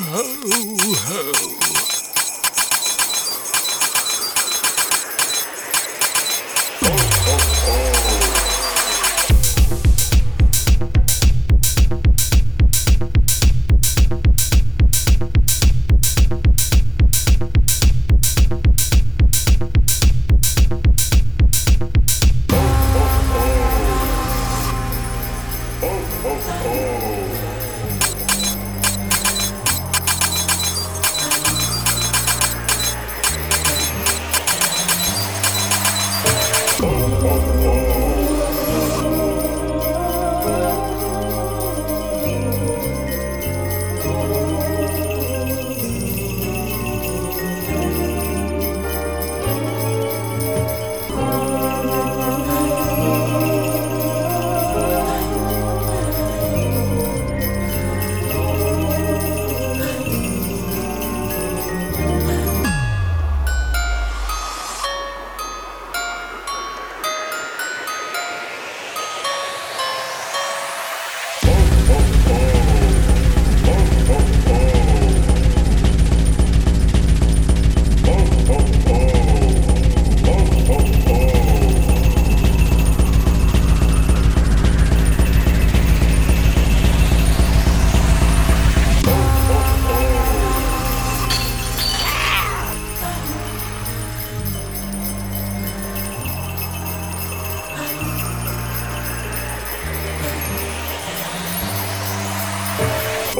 ho, ho.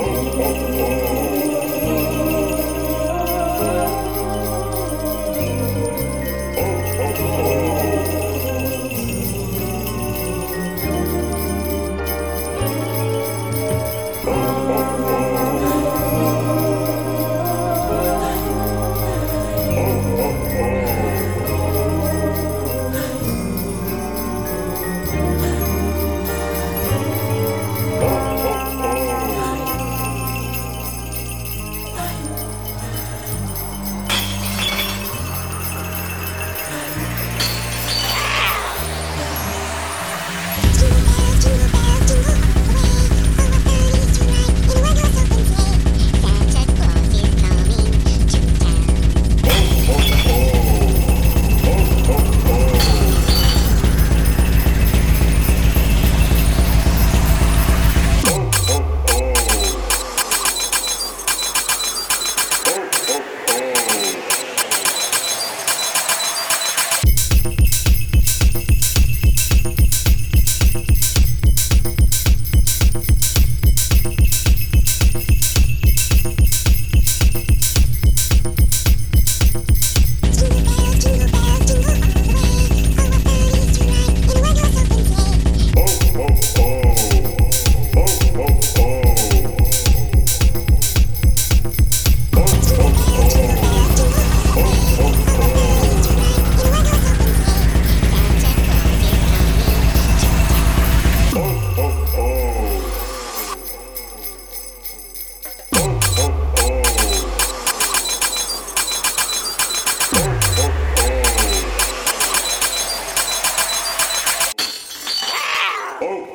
Oh, oh, oh, oh.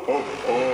oh, oh.